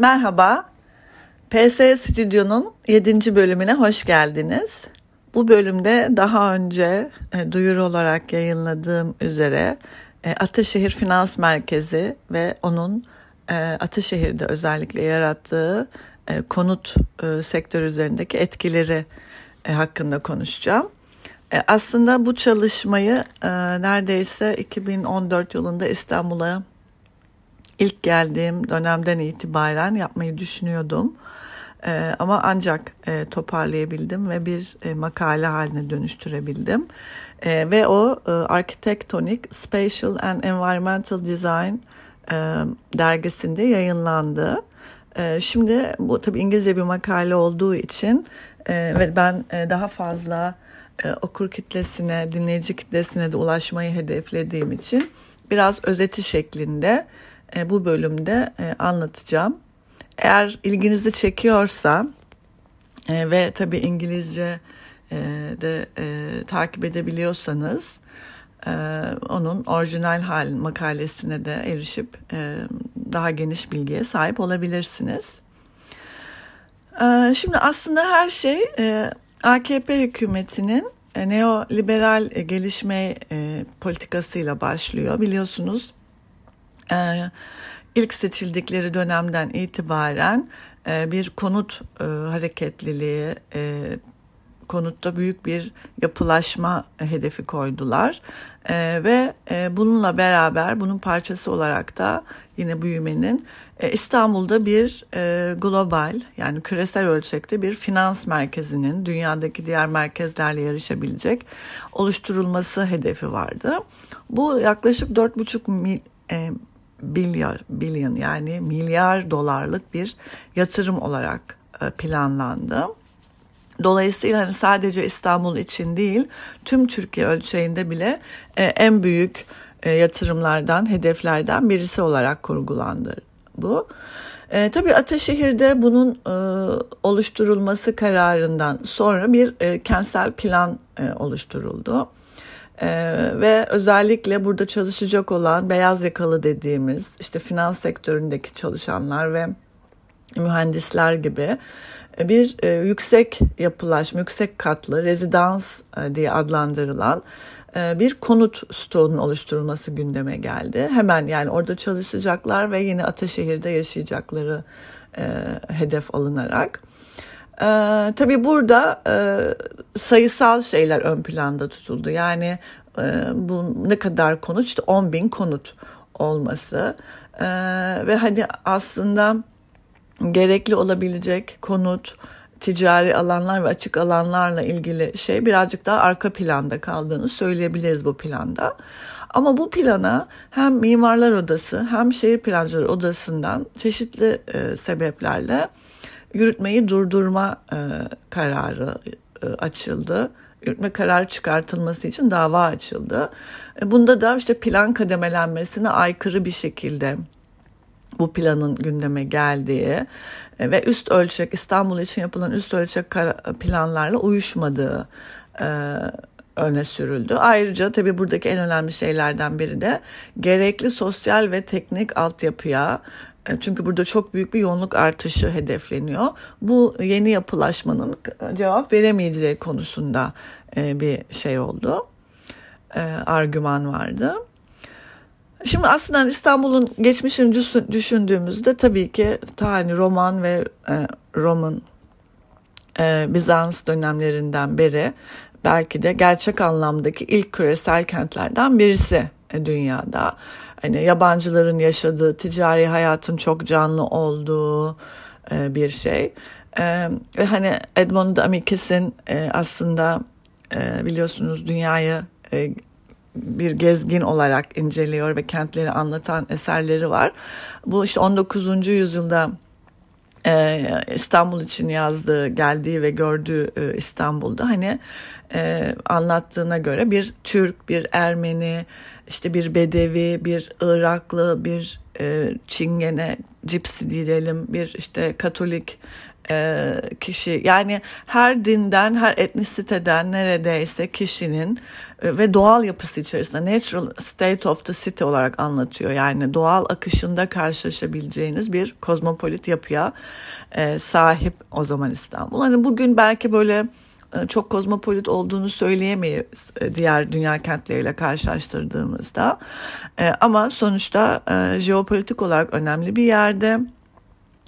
Merhaba, PS Stüdyo'nun 7. bölümüne hoş geldiniz. Bu bölümde daha önce e, duyuru olarak yayınladığım üzere e, Ataşehir Finans Merkezi ve onun e, Ataşehir'de özellikle yarattığı e, konut e, sektörü üzerindeki etkileri e, hakkında konuşacağım. E, aslında bu çalışmayı e, neredeyse 2014 yılında İstanbul'a ilk geldiğim dönemden itibaren yapmayı düşünüyordum. E, ama ancak e, toparlayabildim ve bir e, makale haline dönüştürebildim. E, ve o e, Architectonic Spatial and Environmental Design e, dergisinde yayınlandı. E, şimdi bu tabii İngilizce bir makale olduğu için e, ve ben e, daha fazla e, okur kitlesine, dinleyici kitlesine de ulaşmayı hedeflediğim için biraz özeti şeklinde bu bölümde e, anlatacağım. Eğer ilginizi çekiyorsa e, ve tabii İngilizce e, de e, takip edebiliyorsanız e, onun orijinal hal makalesine de erişip e, daha geniş bilgiye sahip olabilirsiniz. E, şimdi aslında her şey e, AKP hükümetinin e, neoliberal e, gelişme e, politikasıyla başlıyor. Biliyorsunuz e, ilk seçildikleri dönemden itibaren e, bir konut e, hareketliliği, e, konutta büyük bir yapılaşma hedefi koydular. Ve bununla beraber bunun parçası olarak da yine büyümenin İstanbul'da bir global yani küresel ölçekte bir finans merkezinin dünyadaki diğer merkezlerle yarışabilecek oluşturulması hedefi vardı. Bu yaklaşık 4,5 mil, e, milyar, billion yani milyar dolarlık bir yatırım olarak e, planlandı. Dolayısıyla hani sadece İstanbul için değil tüm Türkiye ölçeğinde bile e, en büyük e, yatırımlardan, hedeflerden birisi olarak kurgulandı bu. E, tabii Ataşehir'de bunun e, oluşturulması kararından sonra bir e, kentsel plan e, oluşturuldu. Ee, ve özellikle burada çalışacak olan beyaz yakalı dediğimiz işte finans sektöründeki çalışanlar ve mühendisler gibi e, bir e, yüksek yapılaşma, yüksek katlı rezidans e, diye adlandırılan e, bir konut stoğunun oluşturulması gündeme geldi. Hemen yani orada çalışacaklar ve yine Ataşehir'de yaşayacakları e, hedef alınarak. E, tabii burada e, sayısal şeyler ön planda tutuldu. Yani e, bu ne kadar konut? İşte 10 bin konut olması. E, ve hani aslında gerekli olabilecek konut, ticari alanlar ve açık alanlarla ilgili şey birazcık daha arka planda kaldığını söyleyebiliriz bu planda. Ama bu plana hem Mimarlar Odası hem Şehir Plancıları Odası'ndan çeşitli e, sebeplerle yürütmeyi durdurma e, kararı e, açıldı. Yürütme kararı çıkartılması için dava açıldı. E, bunda da işte plan kademelenmesine aykırı bir şekilde bu planın gündeme geldiği e, ve üst ölçek İstanbul için yapılan üst ölçek planlarla uyuşmadığı e, öne sürüldü. Ayrıca tabii buradaki en önemli şeylerden biri de gerekli sosyal ve teknik altyapıya çünkü burada çok büyük bir yoğunluk artışı hedefleniyor. Bu yeni yapılaşmanın cevap veremeyeceği konusunda bir şey oldu. Argüman vardı. Şimdi aslında İstanbul'un geçmişini düşündüğümüzde tabii ki ta Roman ve e, Roman e, Bizans dönemlerinden beri belki de gerçek anlamdaki ilk küresel kentlerden birisi e, dünyada. Hani yabancıların yaşadığı, ticari hayatın çok canlı olduğu e, bir şey. E, ve hani Edmond Amikis'in e, aslında e, biliyorsunuz dünyayı e, bir gezgin olarak inceliyor ve kentleri anlatan eserleri var. Bu işte 19. yüzyılda e, İstanbul için yazdığı, geldiği ve gördüğü e, İstanbul'da. Hani e, anlattığına göre bir Türk, bir Ermeni, işte bir Bedevi, bir Iraklı, bir e, Çingene, Cipsi diyelim, bir işte Katolik e, kişi yani her dinden her etnisiteden neredeyse kişinin e, ve doğal yapısı içerisinde natural state of the city olarak anlatıyor. Yani doğal akışında karşılaşabileceğiniz bir kozmopolit yapıya e, sahip o zaman İstanbul. Hani bugün belki böyle çok kozmopolit olduğunu söyleyemeyiz diğer dünya kentleriyle karşılaştırdığımızda. Ama sonuçta jeopolitik olarak önemli bir yerde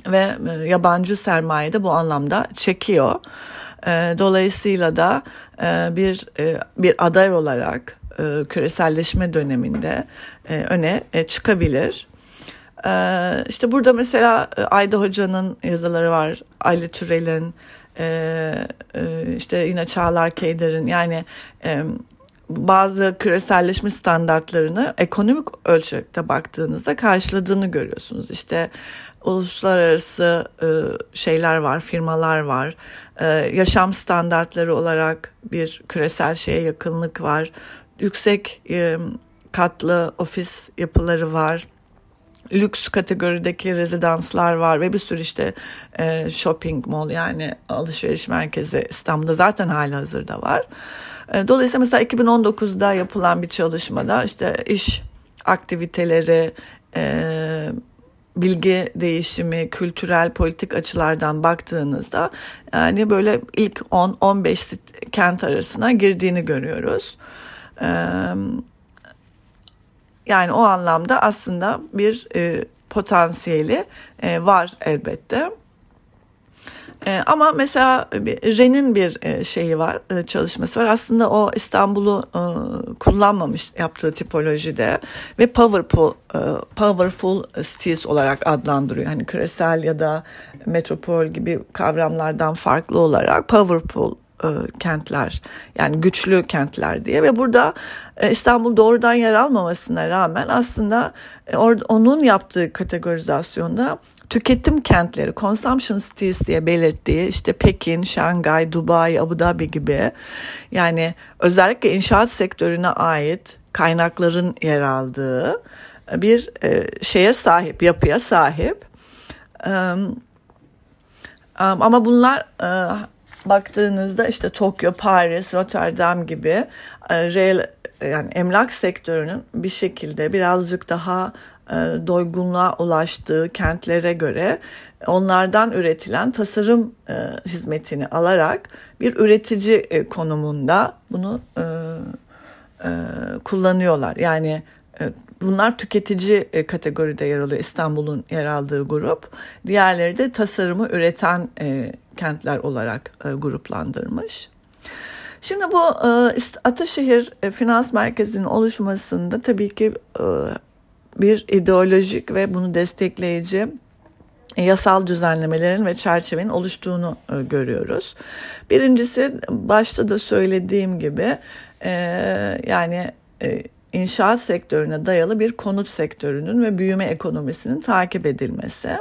ve yabancı sermaye de bu anlamda çekiyor. Dolayısıyla da bir bir aday olarak küreselleşme döneminde öne çıkabilir. İşte burada mesela Ayda Hoca'nın yazıları var, Ali Türel'in, e, e, işte yine Çağlar Keyder'in yani e, bazı küreselleşme standartlarını ekonomik ölçekte baktığınızda karşıladığını görüyorsunuz. İşte uluslararası e, şeyler var, firmalar var. E, yaşam standartları olarak bir küresel şeye yakınlık var. Yüksek e, katlı ofis yapıları var lüks kategorideki rezidanslar var ve bir sürü işte e, shopping mall yani alışveriş merkezi İstanbul'da zaten hala hazırda var. E, dolayısıyla mesela 2019'da yapılan bir çalışmada işte iş aktiviteleri, e, bilgi değişimi, kültürel, politik açılardan baktığınızda yani böyle ilk 10-15 kent arasına girdiğini görüyoruz. Yani o anlamda aslında bir potansiyeli var elbette. E, ama mesela Ren'in bir e, şeyi var, e, çalışması var. Aslında o İstanbul'u e, kullanmamış yaptığı tipolojide ve powerful e, powerful cities olarak adlandırıyor. Hani küresel ya da metropol gibi kavramlardan farklı olarak powerful e, kentler yani güçlü kentler diye ve burada e, İstanbul doğrudan yer almamasına rağmen aslında e, onun yaptığı kategorizasyonda tüketim kentleri, consumption cities diye belirttiği işte Pekin, Şangay, Dubai, Abu Dhabi gibi yani özellikle inşaat sektörüne ait kaynakların yer aldığı bir şeye sahip, yapıya sahip. Ama bunlar baktığınızda işte Tokyo, Paris, Rotterdam gibi e, real yani emlak sektörünün bir şekilde birazcık daha e, doygunluğa ulaştığı kentlere göre onlardan üretilen tasarım e, hizmetini alarak bir üretici konumunda bunu kullanıyorlar. Yani bunlar tüketici e, kategoride yer alıyor İstanbul'un yer aldığı grup. Diğerleri de tasarımı üreten e, kentler olarak gruplandırmış. Şimdi bu Ataşehir Finans Merkezi'nin oluşmasında tabii ki bir ideolojik ve bunu destekleyici yasal düzenlemelerin ve çerçevenin oluştuğunu görüyoruz. Birincisi başta da söylediğim gibi yani inşaat sektörüne dayalı bir konut sektörünün ve büyüme ekonomisinin takip edilmesi.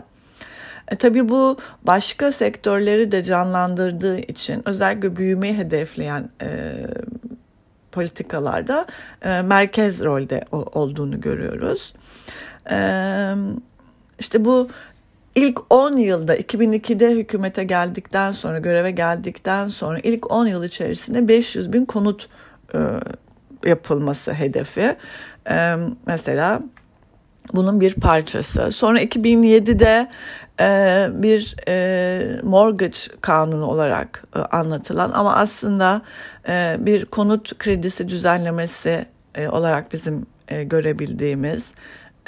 E, tabii bu başka sektörleri de canlandırdığı için özellikle büyümeyi hedefleyen e, politikalarda e, merkez rolde o, olduğunu görüyoruz. E, işte bu ilk 10 yılda 2002'de hükümete geldikten sonra göreve geldikten sonra ilk 10 yıl içerisinde 500 bin konut e, yapılması hedefi. E, mesela bunun bir parçası. Sonra 2007'de e, bir e, mortgage kanunu olarak e, anlatılan ama aslında e, bir konut kredisi düzenlemesi e, olarak bizim e, görebildiğimiz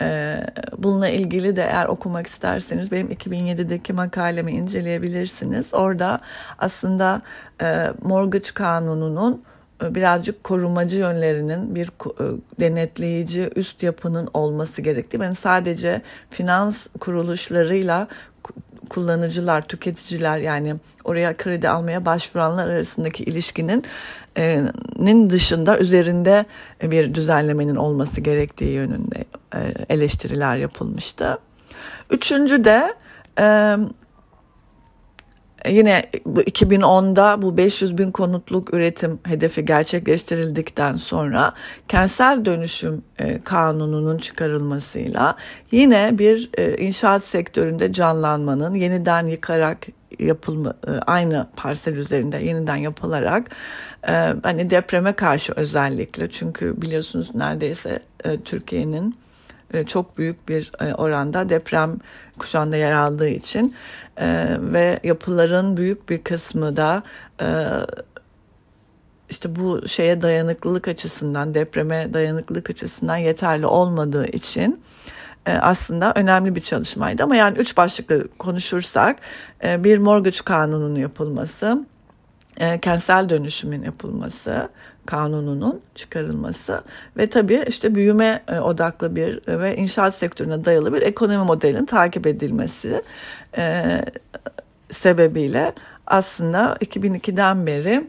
e, Bununla ilgili de eğer okumak isterseniz benim 2007'deki makalemi inceleyebilirsiniz. Orada aslında e, mortgage kanununun birazcık korumacı yönlerinin bir e, denetleyici üst yapının olması gerektiği. Ben sadece finans kuruluşlarıyla kullanıcılar, tüketiciler yani oraya kredi almaya başvuranlar arasındaki ilişkinin e, nin dışında üzerinde bir düzenlemenin olması gerektiği yönünde eleştiriler yapılmıştı. Üçüncü de Yine 2010'da bu 500 bin konutluk üretim hedefi gerçekleştirildikten sonra kentsel dönüşüm e, kanununun çıkarılmasıyla yine bir e, inşaat sektöründe canlanmanın yeniden yıkarak yapılma e, aynı parsel üzerinde yeniden yapılarak hani depreme karşı özellikle. Çünkü biliyorsunuz neredeyse Türkiye'nin çok büyük bir e, oranda deprem kuşağında yer aldığı için e, ve yapıların büyük bir kısmı da e, işte bu şeye dayanıklılık açısından depreme dayanıklılık açısından yeterli olmadığı için e, aslında önemli bir çalışmaydı. Ama yani üç başlıklı konuşursak e, bir mortgage kanununun yapılması, e, kentsel dönüşümün yapılması, kanununun çıkarılması ve tabii işte büyüme odaklı bir ve inşaat sektörüne dayalı bir ekonomi modelinin takip edilmesi sebebiyle aslında 2002'den beri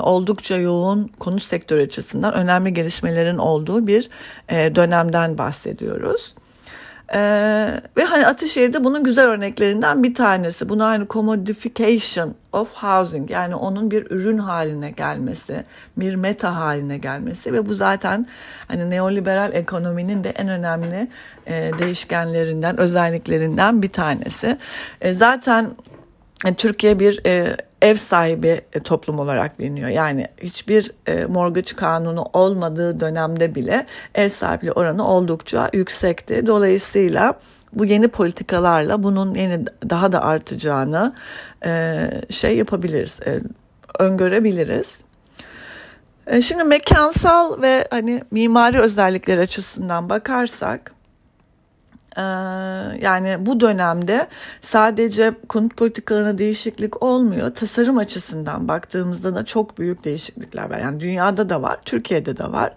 oldukça yoğun konut sektörü açısından önemli gelişmelerin olduğu bir dönemden bahsediyoruz. Ee, ve hani Ataşehir'de bunun güzel örneklerinden bir tanesi. Bunu hani commodification of housing yani onun bir ürün haline gelmesi, bir meta haline gelmesi ve bu zaten hani neoliberal ekonominin de en önemli e, değişkenlerinden, özelliklerinden bir tanesi. E, zaten e, Türkiye bir e, ev sahibi e, toplum olarak biliniyor. Yani hiçbir e, mortgage kanunu olmadığı dönemde bile ev sahipliği oranı oldukça yüksekti. Dolayısıyla bu yeni politikalarla bunun yeni daha da artacağını e, şey yapabiliriz, öngörebiliriz. Şimdi mekansal ve hani mimari özellikler açısından bakarsak yani bu dönemde sadece konut politikalarına değişiklik olmuyor. Tasarım açısından baktığımızda da çok büyük değişiklikler var. Yani dünyada da var, Türkiye'de de var.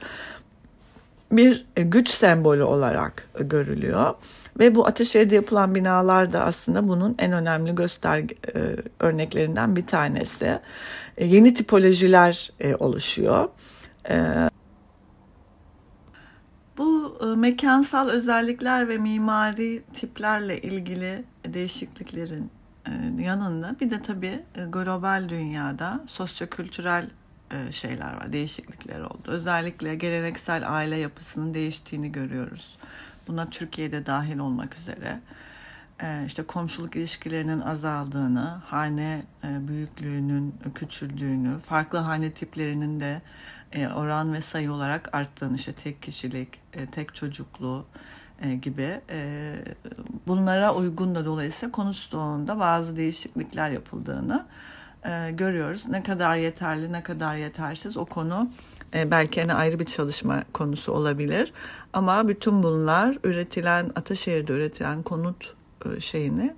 Bir güç sembolü olarak görülüyor. Ve bu Ateşehir'de yapılan binalar da aslında bunun en önemli göster e, örneklerinden bir tanesi. E, yeni tipolojiler e, oluşuyor. Bu e, mekansal özellikler ve mimari tiplerle ilgili değişikliklerin e, yanında bir de tabii e, global dünyada sosyokültürel şeyler var, değişiklikler oldu. Özellikle geleneksel aile yapısının değiştiğini görüyoruz. Buna Türkiye'de dahil olmak üzere. işte komşuluk ilişkilerinin azaldığını, hane büyüklüğünün küçüldüğünü, farklı hane tiplerinin de e, oran ve sayı olarak arttığını işte tek kişilik, e, tek çocuklu e, gibi bunlara uygun da dolayısıyla konu stoğunda bazı değişiklikler yapıldığını görüyoruz. Ne kadar yeterli, ne kadar yetersiz o konu belki yine ayrı bir çalışma konusu olabilir. Ama bütün bunlar üretilen, Ataşehir'de üretilen konut şeyini,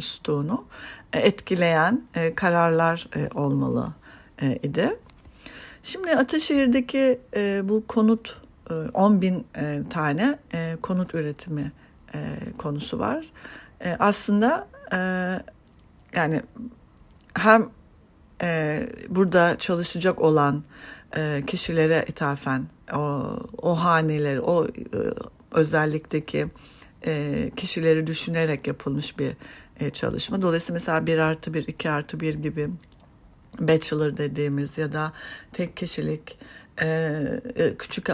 stoğunu etkileyen kararlar olmalı idi. Şimdi Ataşehir'deki e, bu konut e, 10 bin e, tane e, konut üretimi e, konusu var. E, aslında e, yani hem e, burada çalışacak olan e, kişilere ithafen o, o haneleri, o e, özellikteki e, kişileri düşünerek yapılmış bir e, çalışma. Dolayısıyla mesela 1 artı 1, 2 artı 1 gibi bachelor dediğimiz ya da tek kişilik e, e, küçük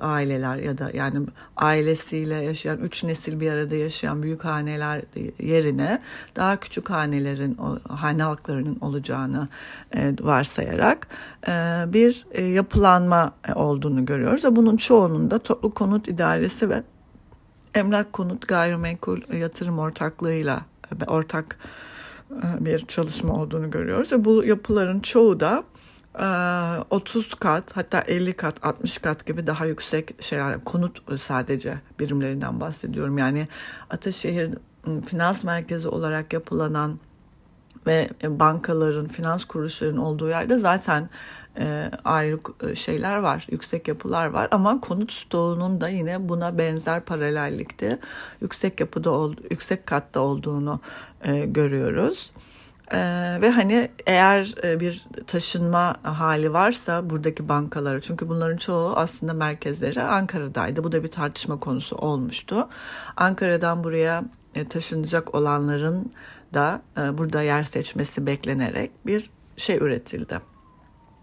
aileler ya da yani ailesiyle yaşayan üç nesil bir arada yaşayan büyük haneler yerine daha küçük hanelerin hane halklarının olacağını e, varsayarak bir yapılanma olduğunu görüyoruz. Bunun çoğunun da toplu konut idaresi ve emlak konut gayrimenkul yatırım ortaklığıyla ortak e, bir çalışma olduğunu görüyoruz. Ve bu yapıların çoğu da 30 e, kat hatta 50 kat 60 kat gibi daha yüksek şeyler konut sadece birimlerinden bahsediyorum. Yani Ataşehir finans merkezi olarak yapılanan ve bankaların, finans kuruluşlarının olduğu yerde zaten e, ayrı e, şeyler var, yüksek yapılar var ama konut stoğunun da yine buna benzer paralellikte yüksek yapıda yüksek katta olduğunu e, görüyoruz. Ee, ve hani eğer e, bir taşınma hali varsa buradaki bankalara çünkü bunların çoğu aslında merkezleri Ankara'daydı. Bu da bir tartışma konusu olmuştu. Ankara'dan buraya e, taşınacak olanların da e, burada yer seçmesi beklenerek bir şey üretildi.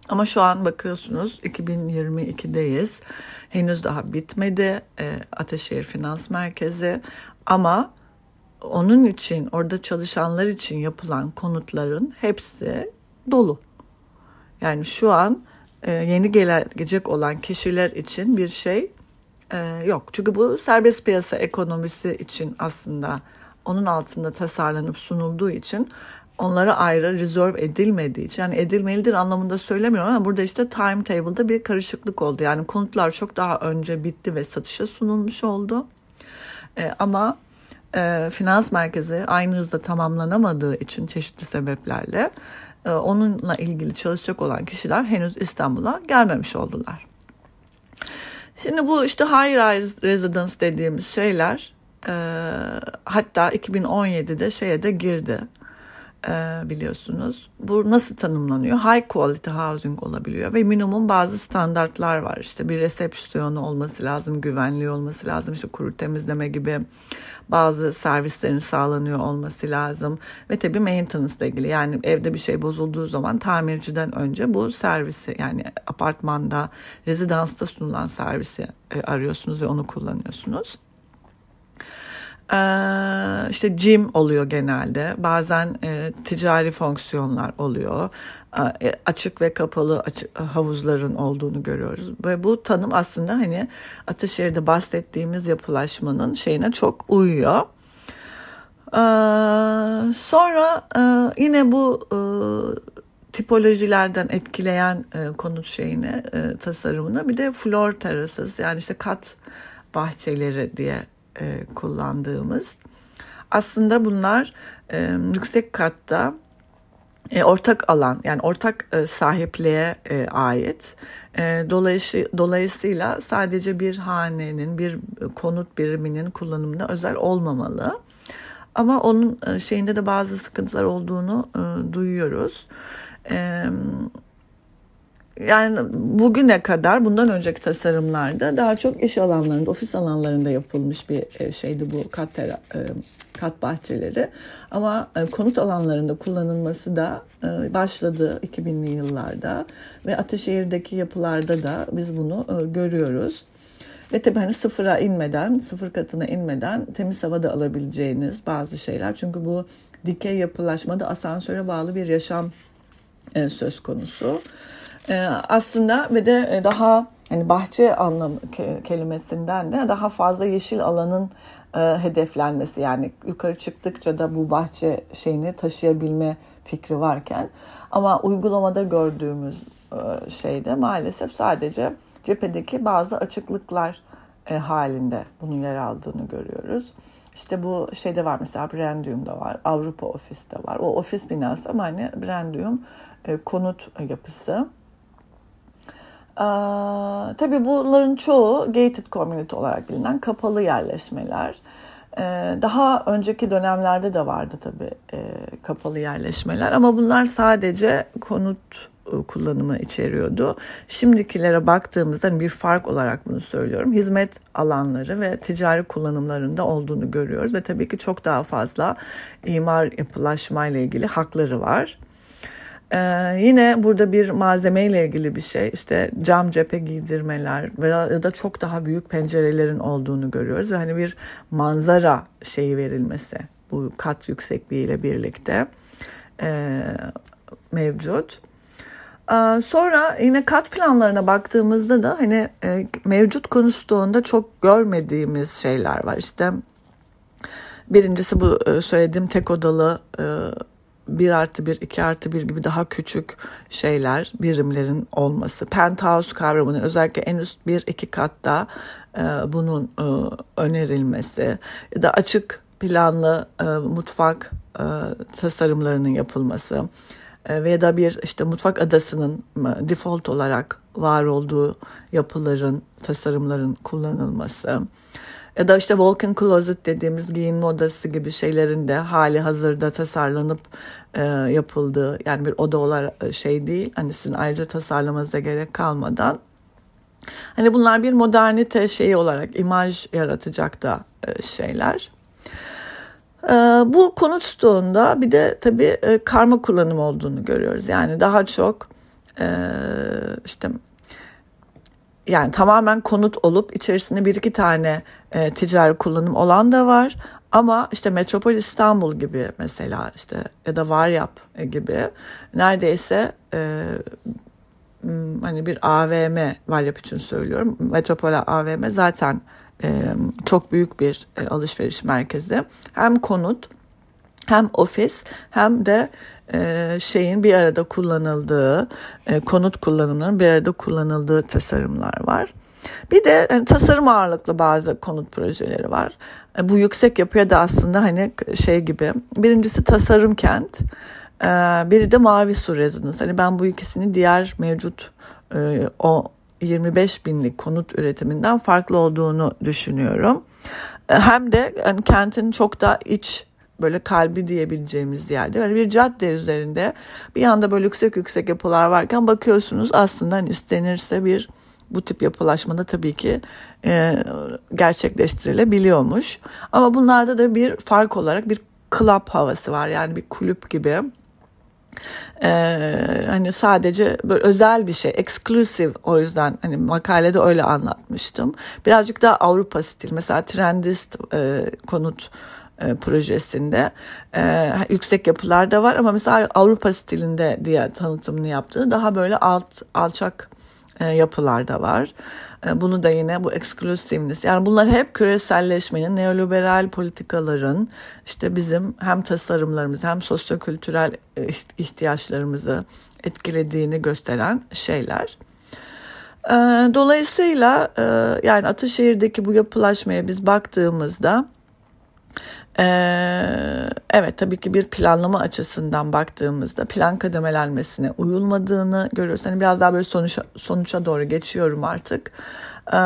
Ama şu an bakıyorsunuz 2022'deyiz. Henüz daha bitmedi e, Finans Merkezi ama onun için orada çalışanlar için yapılan konutların hepsi dolu. Yani şu an e, yeni gelecek olan kişiler için bir şey e, yok. Çünkü bu serbest piyasa ekonomisi için aslında onun altında tasarlanıp sunulduğu için onlara ayrı reserve edilmediği için yani edilmelidir anlamında söylemiyorum ama burada işte timetable'da bir karışıklık oldu. Yani konutlar çok daha önce bitti ve satışa sunulmuş oldu. E, ama e, finans merkezi aynı hızda tamamlanamadığı için çeşitli sebeplerle e, onunla ilgili çalışacak olan kişiler henüz İstanbul'a gelmemiş oldular. Şimdi bu işte high rise residence dediğimiz şeyler e, hatta 2017'de şeye de girdi e, biliyorsunuz. Bu nasıl tanımlanıyor? High quality housing olabiliyor ve minimum bazı standartlar var. İşte bir resepsiyonu olması lazım, güvenliği olması lazım, işte kuru temizleme gibi bazı servislerin sağlanıyor olması lazım. Ve tabii maintenance ile ilgili yani evde bir şey bozulduğu zaman tamirciden önce bu servisi yani apartmanda, rezidansta sunulan servisi e, arıyorsunuz ve onu kullanıyorsunuz. Ee, işte gym oluyor genelde. Bazen e, ticari fonksiyonlar oluyor. Ee, açık ve kapalı açık, havuzların olduğunu görüyoruz. Ve bu tanım aslında hani Ataşehir'de bahsettiğimiz yapılaşmanın şeyine çok uyuyor. Ee, sonra e, yine bu e, tipolojilerden etkileyen e, konut şeyine e, tasarımına bir de floor terraces yani işte kat bahçeleri diye e, kullandığımız. Aslında bunlar e, yüksek katta e, ortak alan yani ortak e, sahipliğe e, ait. E, dolayısı, dolayısıyla sadece bir hanenin bir konut biriminin kullanımına özel olmamalı. Ama onun e, şeyinde de bazı sıkıntılar olduğunu e, duyuyoruz. Evet yani bugüne kadar bundan önceki tasarımlarda daha çok iş alanlarında, ofis alanlarında yapılmış bir e, şeydi bu kat, tera, e, kat bahçeleri. Ama e, konut alanlarında kullanılması da başladı 2000'li yıllarda ve Ataşehir'deki yapılarda da biz bunu görüyoruz. Ve tabii hani sıfıra inmeden, sıfır katına inmeden temiz havada alabileceğiniz bazı şeyler. Çünkü bu dikey yapılaşmada asansöre bağlı bir yaşam söz konusu. Ee, aslında ve de e, daha hani bahçe anlamı kelimesinden de daha fazla yeşil alanın e, hedeflenmesi yani yukarı çıktıkça da bu bahçe şeyini taşıyabilme fikri varken ama uygulamada gördüğümüz e, şeyde maalesef sadece cephedeki bazı açıklıklar halinde bunun yer aldığını görüyoruz. İşte bu şeyde var mesela Brandium'da var, Avrupa Ofis'te var. O ofis binası ama hani Brandium konut yapısı. Ee, tabii bunların çoğu gated community olarak bilinen kapalı yerleşmeler. Ee, daha önceki dönemlerde de vardı tabii e, kapalı yerleşmeler ama bunlar sadece konut e, kullanımı içeriyordu. Şimdikilere baktığımızda bir fark olarak bunu söylüyorum. Hizmet alanları ve ticari kullanımlarında olduğunu görüyoruz ve tabii ki çok daha fazla imar yapılaşma ile ilgili hakları var. Ee, yine burada bir malzeme ile ilgili bir şey işte cam cephe giydirmeler veya da çok daha büyük pencerelerin olduğunu görüyoruz ve hani bir manzara şeyi verilmesi bu kat yüksekliğiyle birlikte e, mevcut. Ee, sonra yine kat planlarına baktığımızda da hani e, mevcut konuştuğunda çok görmediğimiz şeyler var. İşte birincisi bu e, söylediğim tek odalı e, 1 artı 1, 2 artı 1 gibi daha küçük şeyler, birimlerin olması. Penthouse kavramının özellikle en üst bir iki katta e, bunun e, önerilmesi. Ya da açık planlı e, mutfak e, tasarımlarının yapılması. E, veya da bir işte mutfak adasının e, default olarak var olduğu yapıların, tasarımların kullanılması ya da işte walk-in closet dediğimiz giyinme odası gibi şeylerin de hali hazırda tasarlanıp e, yapıldığı yani bir oda olarak e, şey değil hani sizin ayrıca tasarlamanıza gerek kalmadan hani bunlar bir modernite şeyi olarak imaj yaratacak da e, şeyler. E, bu konut stoğunda bir de tabii e, karma kullanım olduğunu görüyoruz. Yani daha çok e, işte yani tamamen konut olup içerisinde bir iki tane e, ticari kullanım olan da var. Ama işte Metropol İstanbul gibi mesela işte ya da Varyap gibi neredeyse e, hani bir AVM Varyap için söylüyorum. Metropol AVM zaten e, çok büyük bir e, alışveriş merkezi. Hem konut hem ofis hem de e, şeyin bir arada kullanıldığı e, konut kullanımının bir arada kullanıldığı tasarımlar var. Bir de yani tasarım ağırlıklı bazı konut projeleri var. E, bu yüksek yapıya da aslında hani şey gibi. Birincisi tasarım kent. E, biri de mavi su rezidans. Hani ben bu ikisini diğer mevcut e, o 25 binlik konut üretiminden farklı olduğunu düşünüyorum. E, hem de yani kentin çok da iç böyle kalbi diyebileceğimiz yerde böyle bir cadde üzerinde bir yanda böyle yüksek yüksek yapılar varken bakıyorsunuz aslında hani istenirse bir bu tip yapılaşmada tabii ki e, gerçekleştirilebiliyormuş. Ama bunlarda da bir fark olarak bir club havası var yani bir kulüp gibi. Ee, hani sadece böyle özel bir şey, exclusive o yüzden hani makalede öyle anlatmıştım. Birazcık daha Avrupa stil mesela Trendist e, konut e, projesinde e, yüksek yapılar da var ama mesela Avrupa stilinde diye tanıtımını yaptığı daha böyle alt alçak e, yapılar da var. E, bunu da yine bu exclusiveness yani bunlar hep küreselleşmenin, neoliberal politikaların işte bizim hem tasarımlarımız hem sosyokültürel e, ihtiyaçlarımızı etkilediğini gösteren şeyler. Dolayısıyla yani Ataşehir'deki bu yapılaşmaya biz baktığımızda ee, evet tabii ki bir planlama açısından baktığımızda plan kademelenmesine uyulmadığını görüyoruz. Hani biraz daha böyle sonuç, sonuça doğru geçiyorum artık. Ee,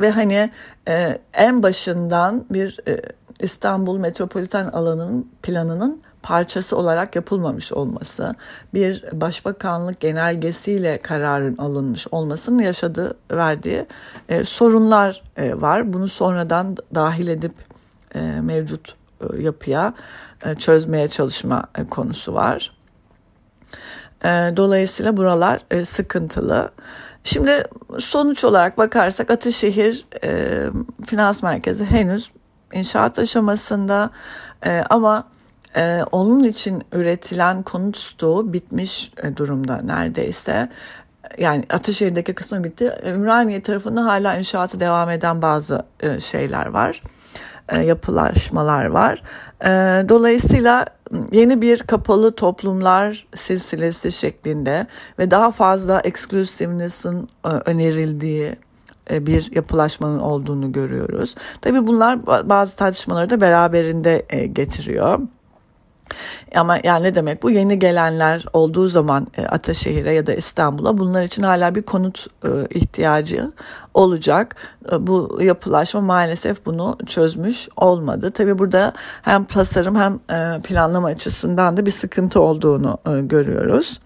ve hani e, en başından bir e, İstanbul metropoliten alanının planının parçası olarak yapılmamış olması, bir başbakanlık genelgesiyle kararın alınmış olmasının yaşadığı verdiği e, sorunlar e, var. Bunu sonradan dahil edip e, mevcut e, yapıya e, çözmeye çalışma e, konusu var. E, dolayısıyla buralar e, sıkıntılı. Şimdi sonuç olarak bakarsak Ataşehir e, Finans Merkezi henüz inşaat aşamasında e, ama e, onun için üretilen konut stoğu bitmiş e, durumda neredeyse. Yani Ataşehir'deki kısmı bitti. Ümraniye tarafında hala inşaatı devam eden bazı e, şeyler var. E, yapılaşmalar var. E, dolayısıyla yeni bir kapalı toplumlar silsilesi şeklinde ve daha fazla exclusiveness'ın e, önerildiği bir yapılaşmanın olduğunu görüyoruz. Tabii bunlar bazı tartışmaları da beraberinde getiriyor. Ama yani ne demek bu yeni gelenler olduğu zaman e, Ataşehir'e ya da İstanbul'a bunlar için hala bir konut e, ihtiyacı olacak. E, bu yapılaşma maalesef bunu çözmüş olmadı. Tabii burada hem tasarım hem planlama açısından da bir sıkıntı olduğunu görüyoruz.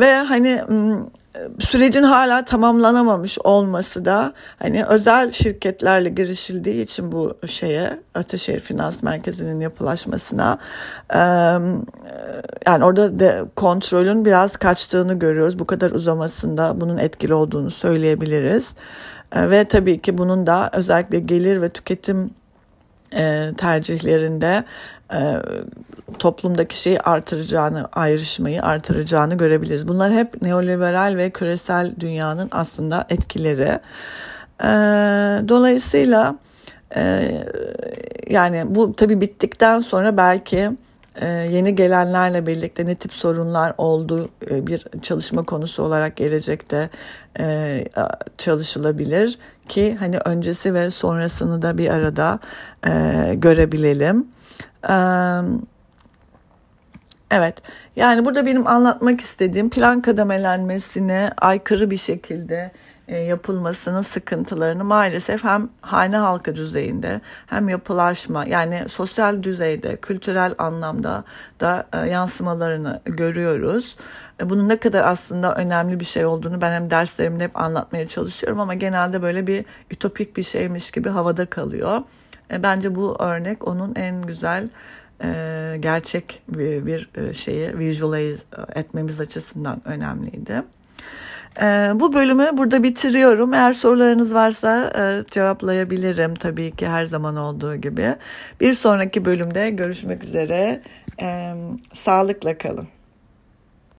Ve hani sürecin hala tamamlanamamış olması da hani özel şirketlerle girişildiği için bu şeye Ataşehir Finans Merkezi'nin yapılaşmasına yani orada de kontrolün biraz kaçtığını görüyoruz. Bu kadar uzamasında bunun etkili olduğunu söyleyebiliriz. Ve tabii ki bunun da özellikle gelir ve tüketim tercihlerinde toplumdaki şeyi artıracağını, ayrışmayı artıracağını görebiliriz. Bunlar hep neoliberal ve küresel dünyanın aslında etkileri. E, dolayısıyla e, yani bu tabii bittikten sonra belki e, yeni gelenlerle birlikte ne tip sorunlar olduğu e, bir çalışma konusu olarak gelecekte e, çalışılabilir ki hani öncesi ve sonrasını da bir arada e, görebilelim. Evet yani burada benim anlatmak istediğim plan kademelenmesine aykırı bir şekilde e, yapılmasının sıkıntılarını maalesef hem hane halkı düzeyinde hem yapılaşma yani sosyal düzeyde kültürel anlamda da e, yansımalarını görüyoruz. E, bunun ne kadar aslında önemli bir şey olduğunu ben hem derslerimde hep anlatmaya çalışıyorum ama genelde böyle bir ütopik bir şeymiş gibi havada kalıyor. Bence bu örnek onun en güzel e, gerçek bir, bir e, şeyi visualize etmemiz açısından önemliydi. Ee, bu bölümü burada bitiriyorum. Eğer sorularınız varsa e, cevaplayabilirim tabii ki her zaman olduğu gibi. Bir sonraki bölümde görüşmek üzere. Ee, sağlıkla kalın.